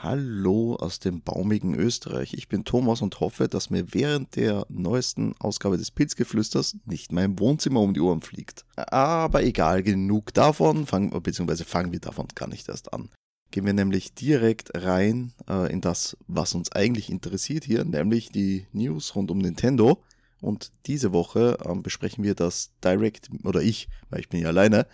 Hallo aus dem baumigen Österreich. Ich bin Thomas und hoffe, dass mir während der neuesten Ausgabe des Pilzgeflüsters nicht mein Wohnzimmer um die Ohren fliegt. Aber egal, genug davon, fang, beziehungsweise fangen wir davon gar nicht erst an. Gehen wir nämlich direkt rein äh, in das, was uns eigentlich interessiert hier, nämlich die News rund um Nintendo. Und diese Woche ähm, besprechen wir das Direct, oder ich, weil ich bin ja alleine,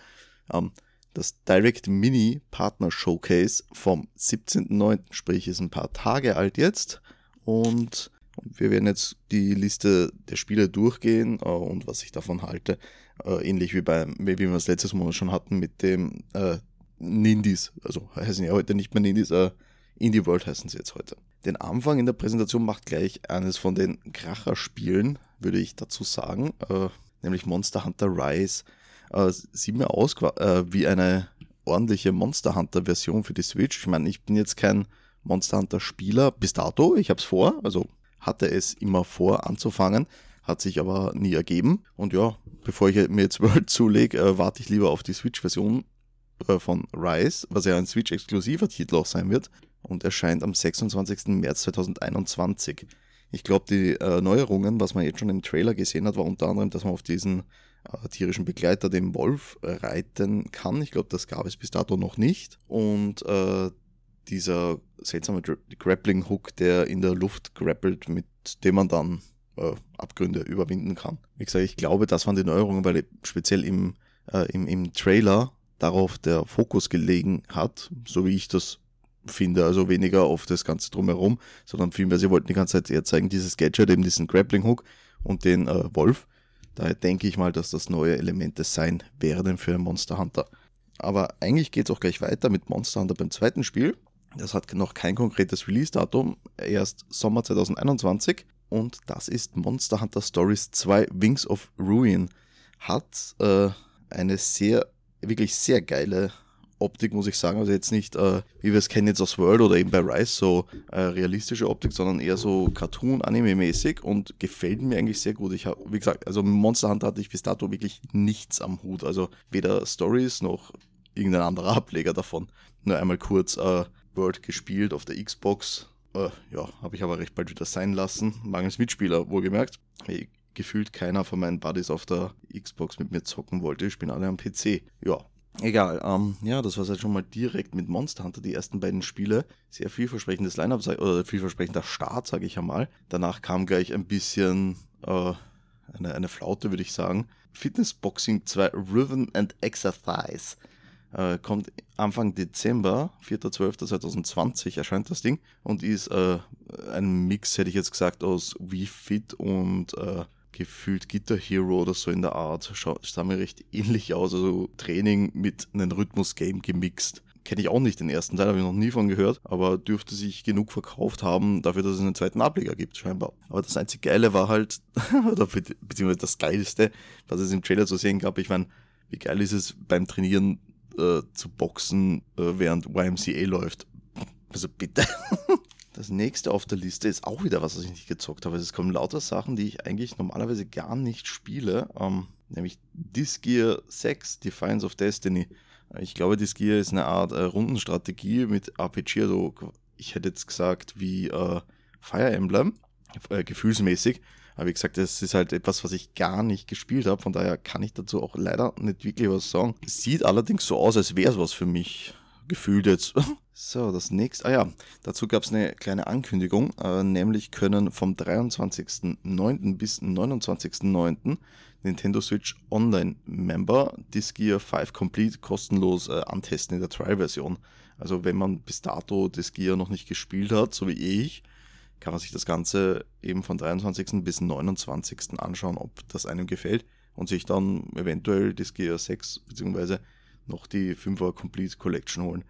ähm, das Direct Mini Partner Showcase vom 17.09., sprich ist ein paar Tage alt jetzt. Und wir werden jetzt die Liste der Spiele durchgehen äh, und was ich davon halte. Äh, ähnlich wie, bei, wie wir es letztes Mal schon hatten mit dem äh, Nindies. Also heißen ja heute nicht mehr Nindies, äh, Indie World heißen sie jetzt heute. Den Anfang in der Präsentation macht gleich eines von den Kracher-Spielen, würde ich dazu sagen, äh, nämlich Monster Hunter Rise äh, sieht mir aus äh, wie eine ordentliche Monster Hunter Version für die Switch. Ich meine, ich bin jetzt kein Monster Hunter Spieler bis dato. Ich habe es vor, also hatte es immer vor anzufangen, hat sich aber nie ergeben. Und ja, bevor ich mir jetzt World zulege, äh, warte ich lieber auf die Switch-Version äh, von Rise, was ja ein Switch-exklusiver Titel auch sein wird und erscheint am 26. März 2021. Ich glaube, die äh, Neuerungen, was man jetzt schon im Trailer gesehen hat, war unter anderem, dass man auf diesen äh, tierischen Begleiter, dem Wolf, äh, reiten kann. Ich glaube, das gab es bis dato noch nicht. Und äh, dieser seltsame Grappling-Hook, der in der Luft grappelt, mit dem man dann äh, Abgründe überwinden kann. Wie gesagt, ich glaube, das waren die Neuerungen, weil speziell im, äh, im, im Trailer darauf der Fokus gelegen hat, so wie ich das finde, also weniger auf das Ganze drumherum, sondern vielmehr, sie wollten die ganze Zeit eher zeigen, dieses Gadget, eben diesen Grappling Hook und den äh, Wolf. Daher denke ich mal, dass das neue Elemente sein werden für Monster Hunter. Aber eigentlich geht es auch gleich weiter mit Monster Hunter beim zweiten Spiel. Das hat noch kein konkretes Release-Datum, erst Sommer 2021. Und das ist Monster Hunter Stories 2 Wings of Ruin. Hat äh, eine sehr, wirklich sehr geile Optik, muss ich sagen. Also jetzt nicht, äh, wie wir es kennen jetzt aus World oder eben bei Rise, so äh, realistische Optik, sondern eher so Cartoon-Anime-mäßig und gefällt mir eigentlich sehr gut. Ich habe, wie gesagt, also Monster Hunter hatte ich bis dato wirklich nichts am Hut. Also weder Stories noch irgendein anderer Ableger davon. Nur einmal kurz äh, World gespielt auf der Xbox. Äh, ja, habe ich aber recht bald wieder sein lassen. Mangels Mitspieler, wohlgemerkt. Hey, gefühlt keiner von meinen Buddies auf der Xbox mit mir zocken wollte. Ich bin alle am PC. Ja, Egal, ähm, ja, das war halt schon mal direkt mit Monster Hunter, die ersten beiden Spiele. Sehr vielversprechendes Line-Up, oder vielversprechender Start, sage ich einmal. Danach kam gleich ein bisschen äh, eine, eine Flaute, würde ich sagen. Fitness Boxing 2 Rhythm and Exercise. Äh, kommt Anfang Dezember, 4.12.2020 erscheint das Ding und ist äh, ein Mix, hätte ich jetzt gesagt, aus Wii Fit und äh, gefühlt Guitar Hero oder so in der Art. Sah mir recht ähnlich aus. Also Training mit einem Rhythmus-Game gemixt. Kenne ich auch nicht den ersten Teil, habe ich noch nie von gehört, aber dürfte sich genug verkauft haben, dafür, dass es einen zweiten Ableger gibt, scheinbar. Aber das einzig Geile war halt, oder beziehungsweise das Geilste, was es im Trailer zu sehen gab. Ich meine, wie geil ist es beim Trainieren äh, zu boxen, äh, während YMCA läuft? Also bitte. Das nächste auf der Liste ist auch wieder was, was ich nicht gezockt habe. Es kommen lauter Sachen, die ich eigentlich normalerweise gar nicht spiele. Ähm, nämlich Disgear 6, Defiance of Destiny. Ich glaube, Disgear ist eine Art äh, Rundenstrategie mit RPG. Also ich hätte jetzt gesagt wie äh, Fire Emblem, äh, gefühlsmäßig. Aber wie gesagt, das ist halt etwas, was ich gar nicht gespielt habe. Von daher kann ich dazu auch leider nicht wirklich was sagen. Sieht allerdings so aus, als wäre es was für mich gefühlt jetzt. So, das nächste, ah ja, dazu gab es eine kleine Ankündigung, äh, nämlich können vom 23.09. bis 29.09. Nintendo Switch Online Member Disgear 5 Complete kostenlos äh, antesten in der Trial-Version. Also wenn man bis dato Disgear noch nicht gespielt hat, so wie ich, kann man sich das Ganze eben von 23. bis 29. anschauen, ob das einem gefällt und sich dann eventuell Disgear 6 bzw noch die 5er Complete Collection holen.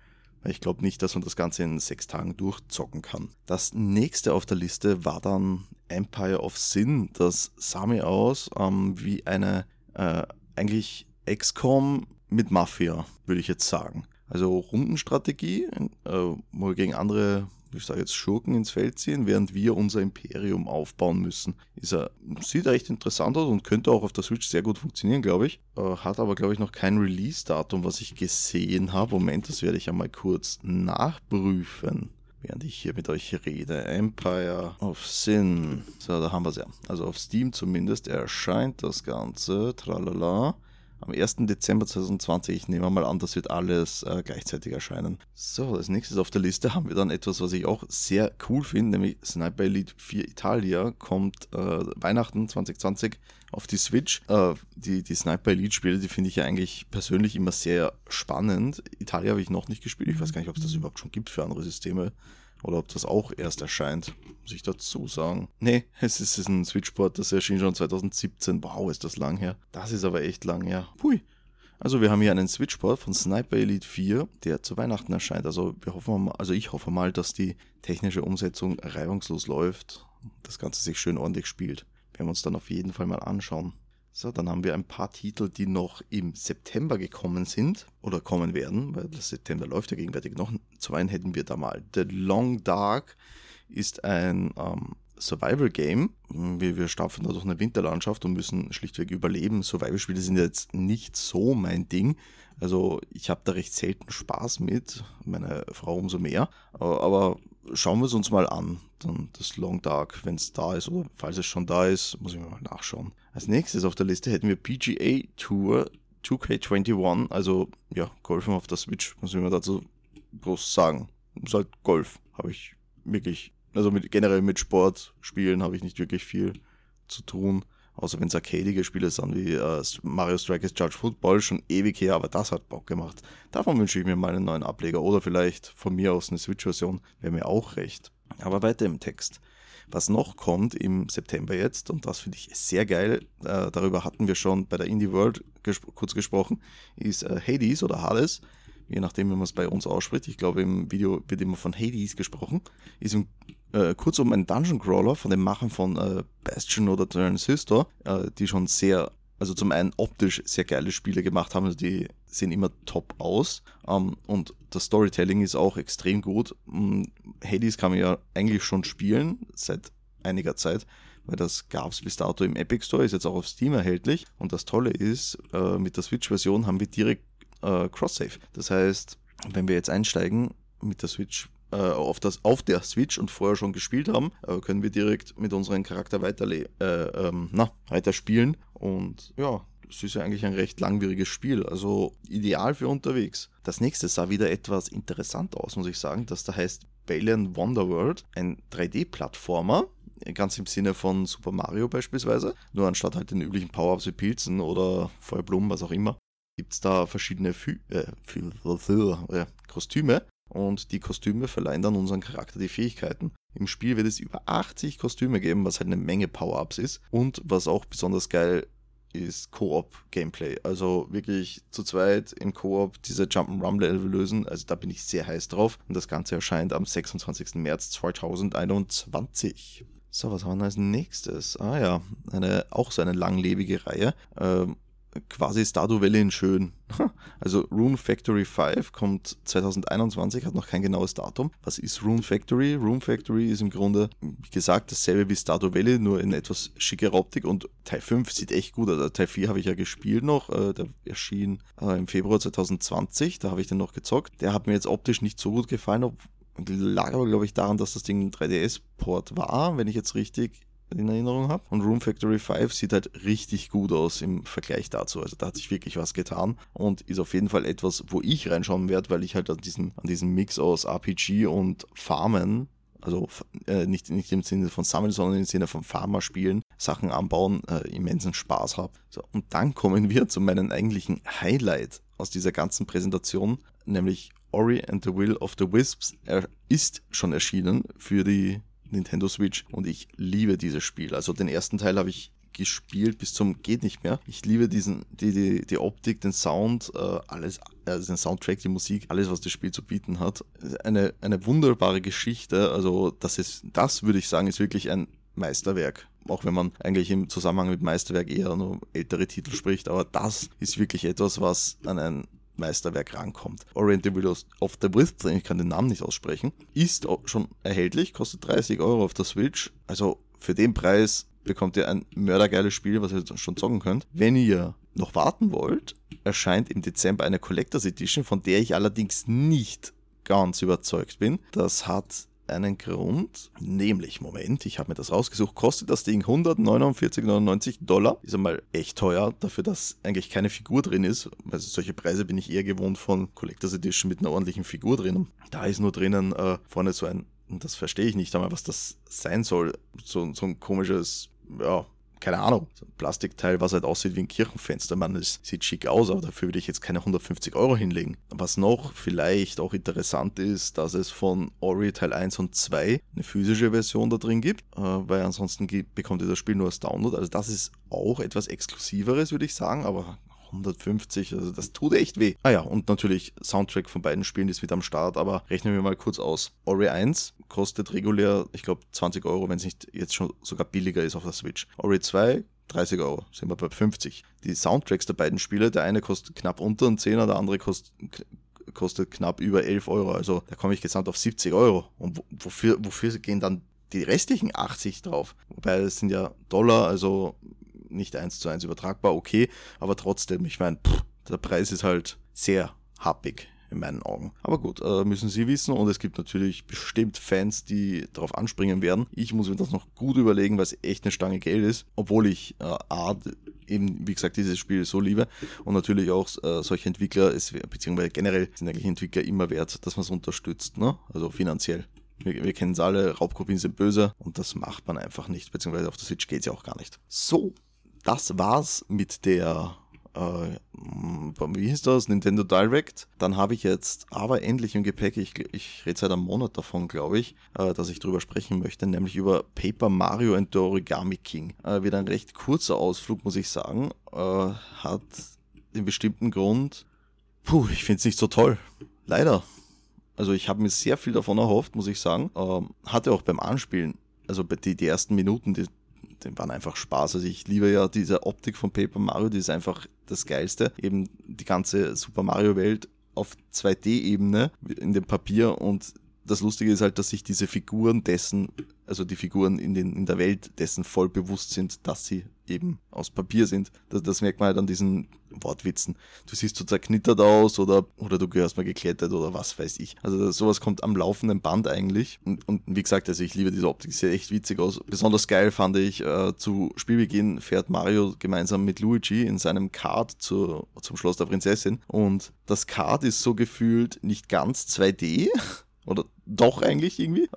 Ich glaube nicht, dass man das Ganze in sechs Tagen durchzocken kann. Das nächste auf der Liste war dann Empire of Sin. Das sah mir aus ähm, wie eine äh, eigentlich XCOM mit Mafia, würde ich jetzt sagen. Also Rundenstrategie, äh, wo wir gegen andere ich sage jetzt, Schurken ins Feld ziehen, während wir unser Imperium aufbauen müssen. Ist er, sieht echt interessant aus und könnte auch auf der Switch sehr gut funktionieren, glaube ich. Äh, hat aber, glaube ich, noch kein Release-Datum, was ich gesehen habe. Moment, das werde ich einmal kurz nachprüfen. während ich hier mit euch rede. Empire of Sin. So, da haben wir es ja. Also auf Steam zumindest erscheint das Ganze. Tralala am 1. Dezember 2020. Ich nehme mal an, das wird alles äh, gleichzeitig erscheinen. So, als nächstes auf der Liste haben wir dann etwas, was ich auch sehr cool finde, nämlich Sniper Elite 4 Italia kommt äh, Weihnachten 2020 auf die Switch. Äh, die, die Sniper Elite Spiele, die finde ich ja eigentlich persönlich immer sehr spannend. Italia habe ich noch nicht gespielt. Ich weiß gar nicht, ob es das überhaupt schon gibt für andere Systeme. Oder ob das auch erst erscheint, muss ich dazu sagen. Nee, es ist, ein Switchport, das erschien schon 2017. Wow, ist das lang her. Das ist aber echt lang her. Hui. Also wir haben hier einen Switchport von Sniper Elite 4, der zu Weihnachten erscheint. Also wir hoffen also ich hoffe mal, dass die technische Umsetzung reibungslos läuft, das Ganze sich schön ordentlich spielt. Werden wir uns dann auf jeden Fall mal anschauen. So, dann haben wir ein paar Titel, die noch im September gekommen sind oder kommen werden, weil das September läuft ja gegenwärtig noch. Zum einen hätten wir da mal The Long Dark ist ein ähm, Survival-Game. Wir, wir stapfen da durch eine Winterlandschaft und müssen schlichtweg überleben. Survival-Spiele sind jetzt nicht so mein Ding. Also ich habe da recht selten Spaß mit, meine Frau umso mehr. Aber schauen wir es uns mal an, dann das Long Dark, wenn es da ist oder falls es schon da ist, muss ich mal nachschauen. Als nächstes auf der Liste hätten wir PGA Tour 2K21, also ja, Golfen auf der Switch, was will man dazu groß sagen? Ist halt Golf, habe ich wirklich, also mit, generell mit Sport spielen habe ich nicht wirklich viel zu tun. Außer wenn es arcadige Spiele sind wie äh, Mario Strikers Judge Football, schon ewig her, aber das hat Bock gemacht. Davon wünsche ich mir mal einen neuen Ableger oder vielleicht von mir aus eine Switch-Version, wäre mir auch recht. Aber weiter im Text. Was noch kommt im September jetzt, und das finde ich sehr geil, äh, darüber hatten wir schon bei der Indie World gesp kurz gesprochen, ist äh, Hades oder Hades, je nachdem, wie man es bei uns ausspricht. Ich glaube, im Video wird immer von Hades gesprochen. Ist im äh, kurzum ein Dungeon Crawler von den Machern von äh, Bastion oder Transistor, äh, die schon sehr, also zum einen optisch sehr geile Spiele gemacht haben, also die sehen immer top aus ähm, und das Storytelling ist auch extrem gut. Ähm, Hades kann man ja eigentlich schon spielen seit einiger Zeit, weil das gab es bis dato im Epic Store, ist jetzt auch auf Steam erhältlich und das Tolle ist, äh, mit der Switch-Version haben wir direkt äh, Cross-Save. Das heißt, wenn wir jetzt einsteigen mit der Switch äh, auf, das, auf der Switch und vorher schon gespielt haben, äh, können wir direkt mit unserem Charakter weiterle äh, ähm, na, weiter spielen. Und ja, das ist ja eigentlich ein recht langwieriges Spiel, also ideal für unterwegs. Das nächste sah wieder etwas interessant aus, muss ich sagen. Das da heißt Balian Wonderworld, ein 3D-Plattformer, ganz im Sinne von Super Mario beispielsweise. Nur anstatt halt den üblichen Power-Ups wie Pilzen oder Feuerblumen, was auch immer, gibt es da verschiedene Fü äh, Fü äh, Kostüme, und die Kostüme verleihen dann unseren Charakter die Fähigkeiten. Im Spiel wird es über 80 Kostüme geben, was halt eine Menge Power-Ups ist. Und was auch besonders geil ist Koop-Gameplay. Also wirklich zu zweit im Koop diese Jump'n'Run-Level lösen. Also da bin ich sehr heiß drauf. Und das Ganze erscheint am 26. März 2021. So, was haben wir als nächstes? Ah ja, eine, auch so eine langlebige Reihe. Ähm, quasi Stardew Valley in schön. Also Rune Factory 5 kommt 2021, hat noch kein genaues Datum. Was ist Rune Factory? Rune Factory ist im Grunde, wie gesagt, dasselbe wie Stardew Valley, nur in etwas schickerer Optik und Teil 5 sieht echt gut aus. Teil 4 habe ich ja gespielt noch, äh, der erschien äh, im Februar 2020, da habe ich den noch gezockt. Der hat mir jetzt optisch nicht so gut gefallen, lag aber glaube ich daran, dass das Ding ein 3DS-Port war, wenn ich jetzt richtig in Erinnerung habe. Und Room Factory 5 sieht halt richtig gut aus im Vergleich dazu. Also da hat sich wirklich was getan und ist auf jeden Fall etwas, wo ich reinschauen werde, weil ich halt an diesem, an diesem Mix aus RPG und Farmen also äh, nicht, nicht im Sinne von Sammeln, sondern im Sinne von Farmer-Spielen, Sachen anbauen, äh, immensen Spaß habe. So, und dann kommen wir zu meinem eigentlichen Highlight aus dieser ganzen Präsentation, nämlich Ori and the Will of the Wisps. Er ist schon erschienen für die Nintendo Switch und ich liebe dieses Spiel. Also den ersten Teil habe ich gespielt bis zum geht nicht mehr. Ich liebe diesen die die, die Optik, den Sound, äh, alles also den Soundtrack, die Musik, alles was das Spiel zu bieten hat. Eine eine wunderbare Geschichte, also das ist das würde ich sagen, ist wirklich ein Meisterwerk. Auch wenn man eigentlich im Zusammenhang mit Meisterwerk eher nur ältere Titel spricht, aber das ist wirklich etwas, was an ein Meisterwerk rankommt. Oriental Willows of the Wisp, ich kann den Namen nicht aussprechen, ist schon erhältlich, kostet 30 Euro auf der Switch. Also für den Preis bekommt ihr ein mördergeiles Spiel, was ihr schon zocken könnt. Wenn ihr noch warten wollt, erscheint im Dezember eine Collectors Edition, von der ich allerdings nicht ganz überzeugt bin. Das hat einen Grund, nämlich, Moment, ich habe mir das rausgesucht, kostet das Ding 149,99 Dollar. Ist einmal echt teuer, dafür, dass eigentlich keine Figur drin ist. Also solche Preise bin ich eher gewohnt von Collectors Edition mit einer ordentlichen Figur drin. Da ist nur drinnen äh, vorne so ein, das verstehe ich nicht einmal, was das sein soll, so, so ein komisches, ja, keine Ahnung, so ein Plastikteil, was halt aussieht wie ein Kirchenfenster. Man, es sieht schick aus, aber dafür würde ich jetzt keine 150 Euro hinlegen. Was noch vielleicht auch interessant ist, dass es von Ori Teil 1 und 2 eine physische Version da drin gibt, äh, weil ansonsten bekommt ihr das Spiel nur als Download. Also das ist auch etwas Exklusiveres, würde ich sagen, aber 150, also das tut echt weh. Ah ja, und natürlich Soundtrack von beiden Spielen ist wieder am Start, aber rechnen wir mal kurz aus. Ori 1 kostet regulär, ich glaube, 20 Euro, wenn es nicht jetzt schon sogar billiger ist auf der Switch. Ori 2 30 Euro, sind wir bei 50. Die Soundtracks der beiden Spiele, der eine kostet knapp unter einen 10er, der andere kostet, kostet knapp über 11 Euro. Also da komme ich gesamt auf 70 Euro. Und wofür, wofür gehen dann die restlichen 80 drauf? Wobei es sind ja Dollar, also nicht eins zu eins übertragbar, okay, aber trotzdem, ich meine, der Preis ist halt sehr happig in meinen Augen. Aber gut, äh, müssen Sie wissen und es gibt natürlich bestimmt Fans, die darauf anspringen werden. Ich muss mir das noch gut überlegen, weil es echt eine Stange Geld ist, obwohl ich äh, A, eben wie gesagt dieses Spiel so liebe und natürlich auch äh, solche Entwickler, es, beziehungsweise generell sind eigentlich Entwickler immer wert, dass man es unterstützt, ne? also finanziell. Wir, wir kennen es alle, Raubkopien sind böse und das macht man einfach nicht, beziehungsweise auf der Switch geht es ja auch gar nicht. So, das war's mit der äh, wie hieß das? Nintendo Direct. Dann habe ich jetzt aber endlich im Gepäck, ich, ich rede seit einem Monat davon, glaube ich, äh, dass ich drüber sprechen möchte, nämlich über Paper Mario and the Origami King. Äh, wieder ein recht kurzer Ausflug, muss ich sagen. Äh, hat den bestimmten Grund, puh, ich finde es nicht so toll. Leider. Also ich habe mir sehr viel davon erhofft, muss ich sagen. Ähm, hatte auch beim Anspielen, also die, die ersten Minuten, die, die waren einfach Spaß. Also ich liebe ja diese Optik von Paper Mario, die ist einfach das Geilste. Eben die ganze Super Mario Welt auf 2D-Ebene in dem Papier und das Lustige ist halt, dass sich diese Figuren dessen, also die Figuren in, den, in der Welt dessen voll bewusst sind, dass sie eben aus Papier sind. Das, das merkt man halt an diesen Wortwitzen. Du siehst so zerknittert aus oder, oder du gehörst mal geklettert oder was weiß ich. Also sowas kommt am laufenden Band eigentlich. Und, und wie gesagt, also ich liebe diese Optik, sieht echt witzig aus. Besonders geil fand ich, äh, zu Spielbeginn fährt Mario gemeinsam mit Luigi in seinem Kart zu, zum Schloss der Prinzessin. Und das Kart ist so gefühlt nicht ganz 2D, oder doch eigentlich irgendwie.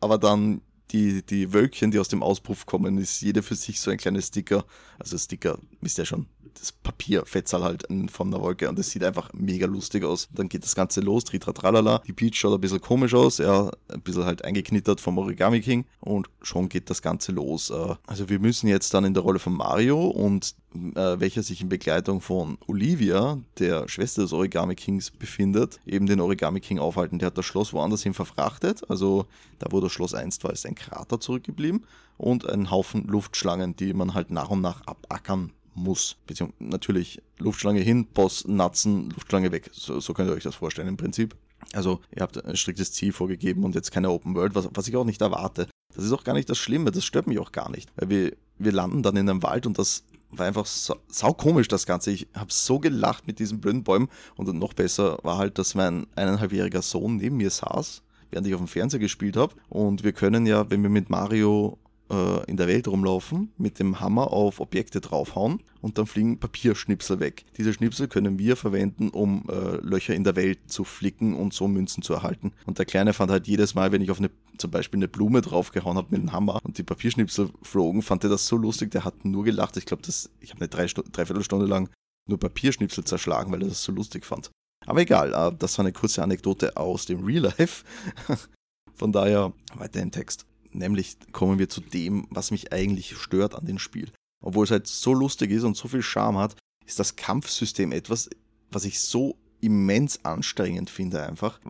Aber dann die, die Wölkchen, die aus dem Auspuff kommen, ist jeder für sich so ein kleines Sticker. Also Sticker, wisst ihr schon, das Papierfetzal halt von der Wolke und es sieht einfach mega lustig aus. Dann geht das Ganze los, tritra tralala. Die Peach schaut ein bisschen komisch aus, ja, ein bisschen halt eingeknittert vom Origami King und schon geht das Ganze los. Äh, also wir müssen jetzt dann in der Rolle von Mario und welcher sich in Begleitung von Olivia, der Schwester des Origami Kings, befindet, eben den Origami King aufhalten. Der hat das Schloss woanders hin verfrachtet, also da wo das Schloss einst war, ist ein Krater zurückgeblieben und ein Haufen Luftschlangen, die man halt nach und nach abackern muss. Beziehungsweise natürlich Luftschlange hin, Boss, Natzen, Luftschlange weg. So, so könnt ihr euch das vorstellen im Prinzip. Also ihr habt ein striktes Ziel vorgegeben und jetzt keine Open World, was, was ich auch nicht erwarte. Das ist auch gar nicht das Schlimme, das stört mich auch gar nicht. Weil wir, wir landen dann in einem Wald und das war einfach sau, sau komisch, das Ganze. Ich habe so gelacht mit diesen blöden Bäumen und noch besser war halt, dass mein eineinhalbjähriger Sohn neben mir saß, während ich auf dem Fernseher gespielt habe. Und wir können ja, wenn wir mit Mario äh, in der Welt rumlaufen, mit dem Hammer auf Objekte draufhauen und dann fliegen Papierschnipsel weg. Diese Schnipsel können wir verwenden, um äh, Löcher in der Welt zu flicken und so Münzen zu erhalten. Und der Kleine fand halt jedes Mal, wenn ich auf eine, zum Beispiel eine Blume draufgehauen habe mit dem Hammer und die Papierschnipsel flogen, fand er das so lustig, der hat nur gelacht. Ich glaube, ich habe eine drei Dreiviertelstunde lang nur Papierschnipsel zerschlagen, weil er das so lustig fand. Aber egal, äh, das war eine kurze Anekdote aus dem Real Life. Von daher weiter im Text. Nämlich kommen wir zu dem, was mich eigentlich stört an dem Spiel. Obwohl es halt so lustig ist und so viel Charme hat, ist das Kampfsystem etwas, was ich so immens anstrengend finde einfach,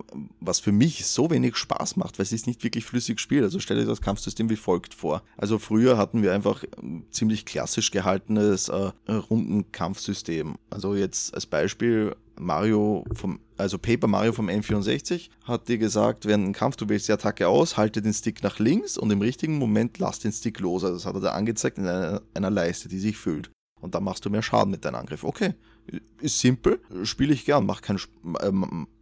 was für mich so wenig Spaß macht, weil es ist nicht wirklich flüssig spielt. Also stelle dir das Kampfsystem wie folgt vor. Also früher hatten wir einfach ziemlich klassisch gehaltenes äh, Rundenkampfsystem. Also jetzt als Beispiel Mario vom, also Paper Mario vom N64 hat dir gesagt, während ein Kampf, du wählst die Attacke aus, halte den Stick nach links und im richtigen Moment lass den Stick los. Also das hat er da angezeigt in einer, einer Leiste, die sich füllt. Und dann machst du mehr Schaden mit deinem Angriff. Okay, ist simpel, spiele ich gern, macht, kein, äh,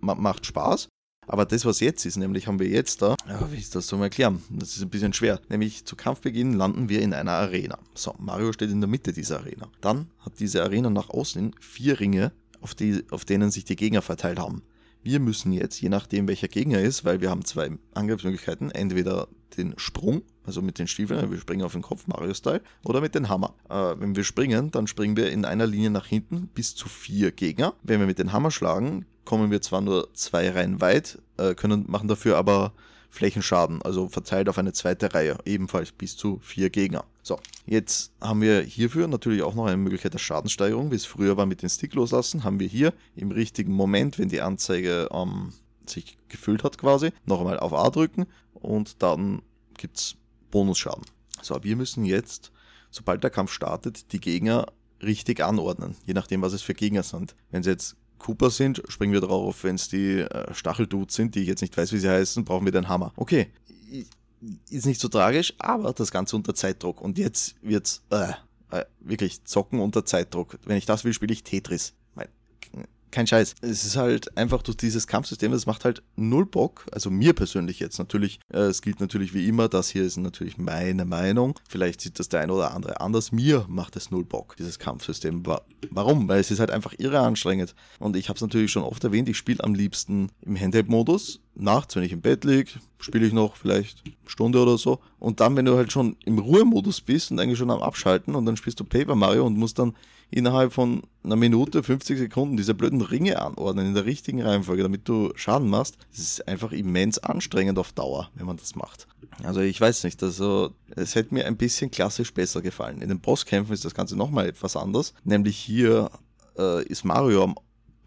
macht Spaß. Aber das, was jetzt ist, nämlich haben wir jetzt da, ja, wie ist das zu erklären? Das ist ein bisschen schwer. Nämlich zu Kampfbeginn landen wir in einer Arena. So, Mario steht in der Mitte dieser Arena. Dann hat diese Arena nach außen vier Ringe, auf, die, auf denen sich die Gegner verteilt haben. Wir müssen jetzt, je nachdem welcher Gegner ist, weil wir haben zwei Angriffsmöglichkeiten, entweder den Sprung, also mit den Stiefeln, wir springen auf den Kopf, Mario-Style, oder mit dem Hammer. Äh, wenn wir springen, dann springen wir in einer Linie nach hinten bis zu vier Gegner. Wenn wir mit dem Hammer schlagen, kommen wir zwar nur zwei Reihen weit, äh, können, machen dafür aber Flächenschaden, also verteilt auf eine zweite Reihe, ebenfalls bis zu vier Gegner. So, jetzt haben wir hierfür natürlich auch noch eine Möglichkeit der Schadensteigerung, wie es früher war mit den Stick loslassen, haben wir hier im richtigen Moment, wenn die Anzeige ähm, sich gefüllt hat quasi, noch einmal auf A drücken und dann gibt es Bonusschaden. So, wir müssen jetzt, sobald der Kampf startet, die Gegner richtig anordnen, je nachdem, was es für Gegner sind. Wenn sie jetzt Cooper sind, springen wir drauf. Wenn es die äh, Stacheldudes sind, die ich jetzt nicht weiß, wie sie heißen, brauchen wir den Hammer. Okay, ist nicht so tragisch, aber das Ganze unter Zeitdruck. Und jetzt wird's äh, äh, wirklich zocken unter Zeitdruck. Wenn ich das will, spiele ich Tetris kein Scheiß. Es ist halt einfach durch dieses Kampfsystem, das macht halt null Bock. Also mir persönlich jetzt natürlich. Äh, es gilt natürlich wie immer, das hier ist natürlich meine Meinung. Vielleicht sieht das der eine oder andere anders. Mir macht es null Bock, dieses Kampfsystem. Warum? Weil es ist halt einfach irre anstrengend. Und ich habe es natürlich schon oft erwähnt, ich spiele am liebsten im Handheld-Modus. Nachts, wenn ich im Bett liege, spiele ich noch vielleicht eine Stunde oder so. Und dann, wenn du halt schon im Ruhemodus bist und eigentlich schon am Abschalten und dann spielst du Paper Mario und musst dann innerhalb von einer Minute, 50 Sekunden diese blöden Ringe anordnen in der richtigen Reihenfolge, damit du Schaden machst. Das ist einfach immens anstrengend auf Dauer, wenn man das macht. Also ich weiß nicht, also es hätte mir ein bisschen klassisch besser gefallen. In den Bosskämpfen ist das Ganze nochmal etwas anders. Nämlich hier äh, ist Mario am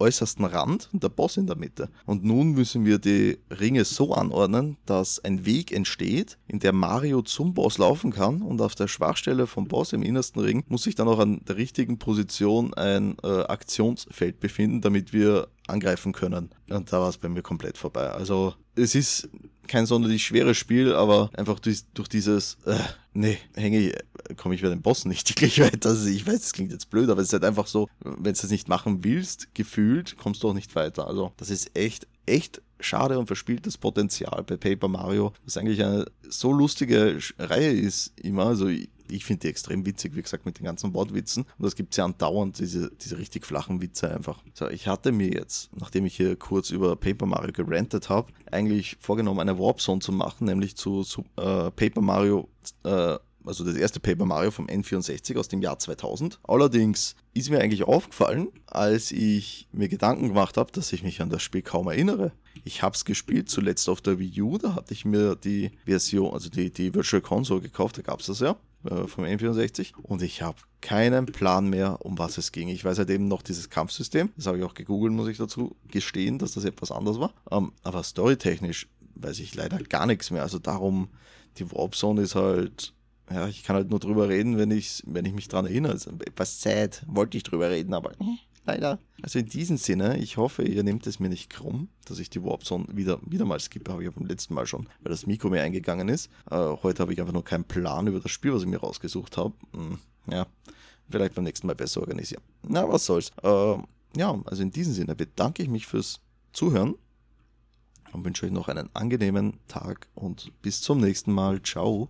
äußersten Rand und der Boss in der Mitte. Und nun müssen wir die Ringe so anordnen, dass ein Weg entsteht, in der Mario zum Boss laufen kann und auf der Schwachstelle vom Boss im innersten Ring muss sich dann auch an der richtigen Position ein äh, Aktionsfeld befinden, damit wir angreifen können. Und da war es bei mir komplett vorbei. Also es ist kein sonderlich schweres Spiel, aber einfach durch, durch dieses, äh, nee, hänge ich, komme ich bei den Bossen nicht wirklich weiter. Also ich weiß, es klingt jetzt blöd, aber es ist halt einfach so, wenn du es nicht machen willst, gefühlt, kommst du auch nicht weiter. Also das ist echt, echt schade und verspieltes Potenzial bei Paper Mario, was eigentlich eine so lustige Reihe ist immer. Also ich finde die extrem witzig, wie gesagt, mit den ganzen Wortwitzen. Und das gibt es ja andauernd, diese, diese richtig flachen Witze einfach. So, ich hatte mir jetzt, nachdem ich hier kurz über Paper Mario gerantet habe, eigentlich vorgenommen, eine Warp Zone zu machen, nämlich zu, zu äh, Paper Mario äh, also das erste Paper Mario vom N64 aus dem Jahr 2000. Allerdings ist mir eigentlich aufgefallen, als ich mir Gedanken gemacht habe, dass ich mich an das Spiel kaum erinnere. Ich habe es gespielt, zuletzt auf der Wii U, da hatte ich mir die Version, also die, die Virtual Console gekauft, da gab es das ja. Äh, vom N64 und ich habe keinen Plan mehr, um was es ging. Ich weiß halt eben noch dieses Kampfsystem, das habe ich auch gegoogelt, muss ich dazu gestehen, dass das etwas anders war. Ähm, aber storytechnisch weiß ich leider gar nichts mehr. Also darum, die Warp Zone ist halt ja, ich kann halt nur drüber reden, wenn ich, wenn ich mich dran erinnere. Also etwas sad, wollte ich drüber reden, aber leider. Also in diesem Sinne, ich hoffe, ihr nehmt es mir nicht krumm, dass ich die Warp Zone wieder, wieder mal skippe, habe ich beim letzten Mal schon, weil das Mikro mir eingegangen ist. Äh, heute habe ich einfach nur keinen Plan über das Spiel, was ich mir rausgesucht habe. Hm, ja, vielleicht beim nächsten Mal besser organisieren. Na, was soll's. Äh, ja, also in diesem Sinne bedanke ich mich fürs Zuhören und wünsche euch noch einen angenehmen Tag und bis zum nächsten Mal. Ciao.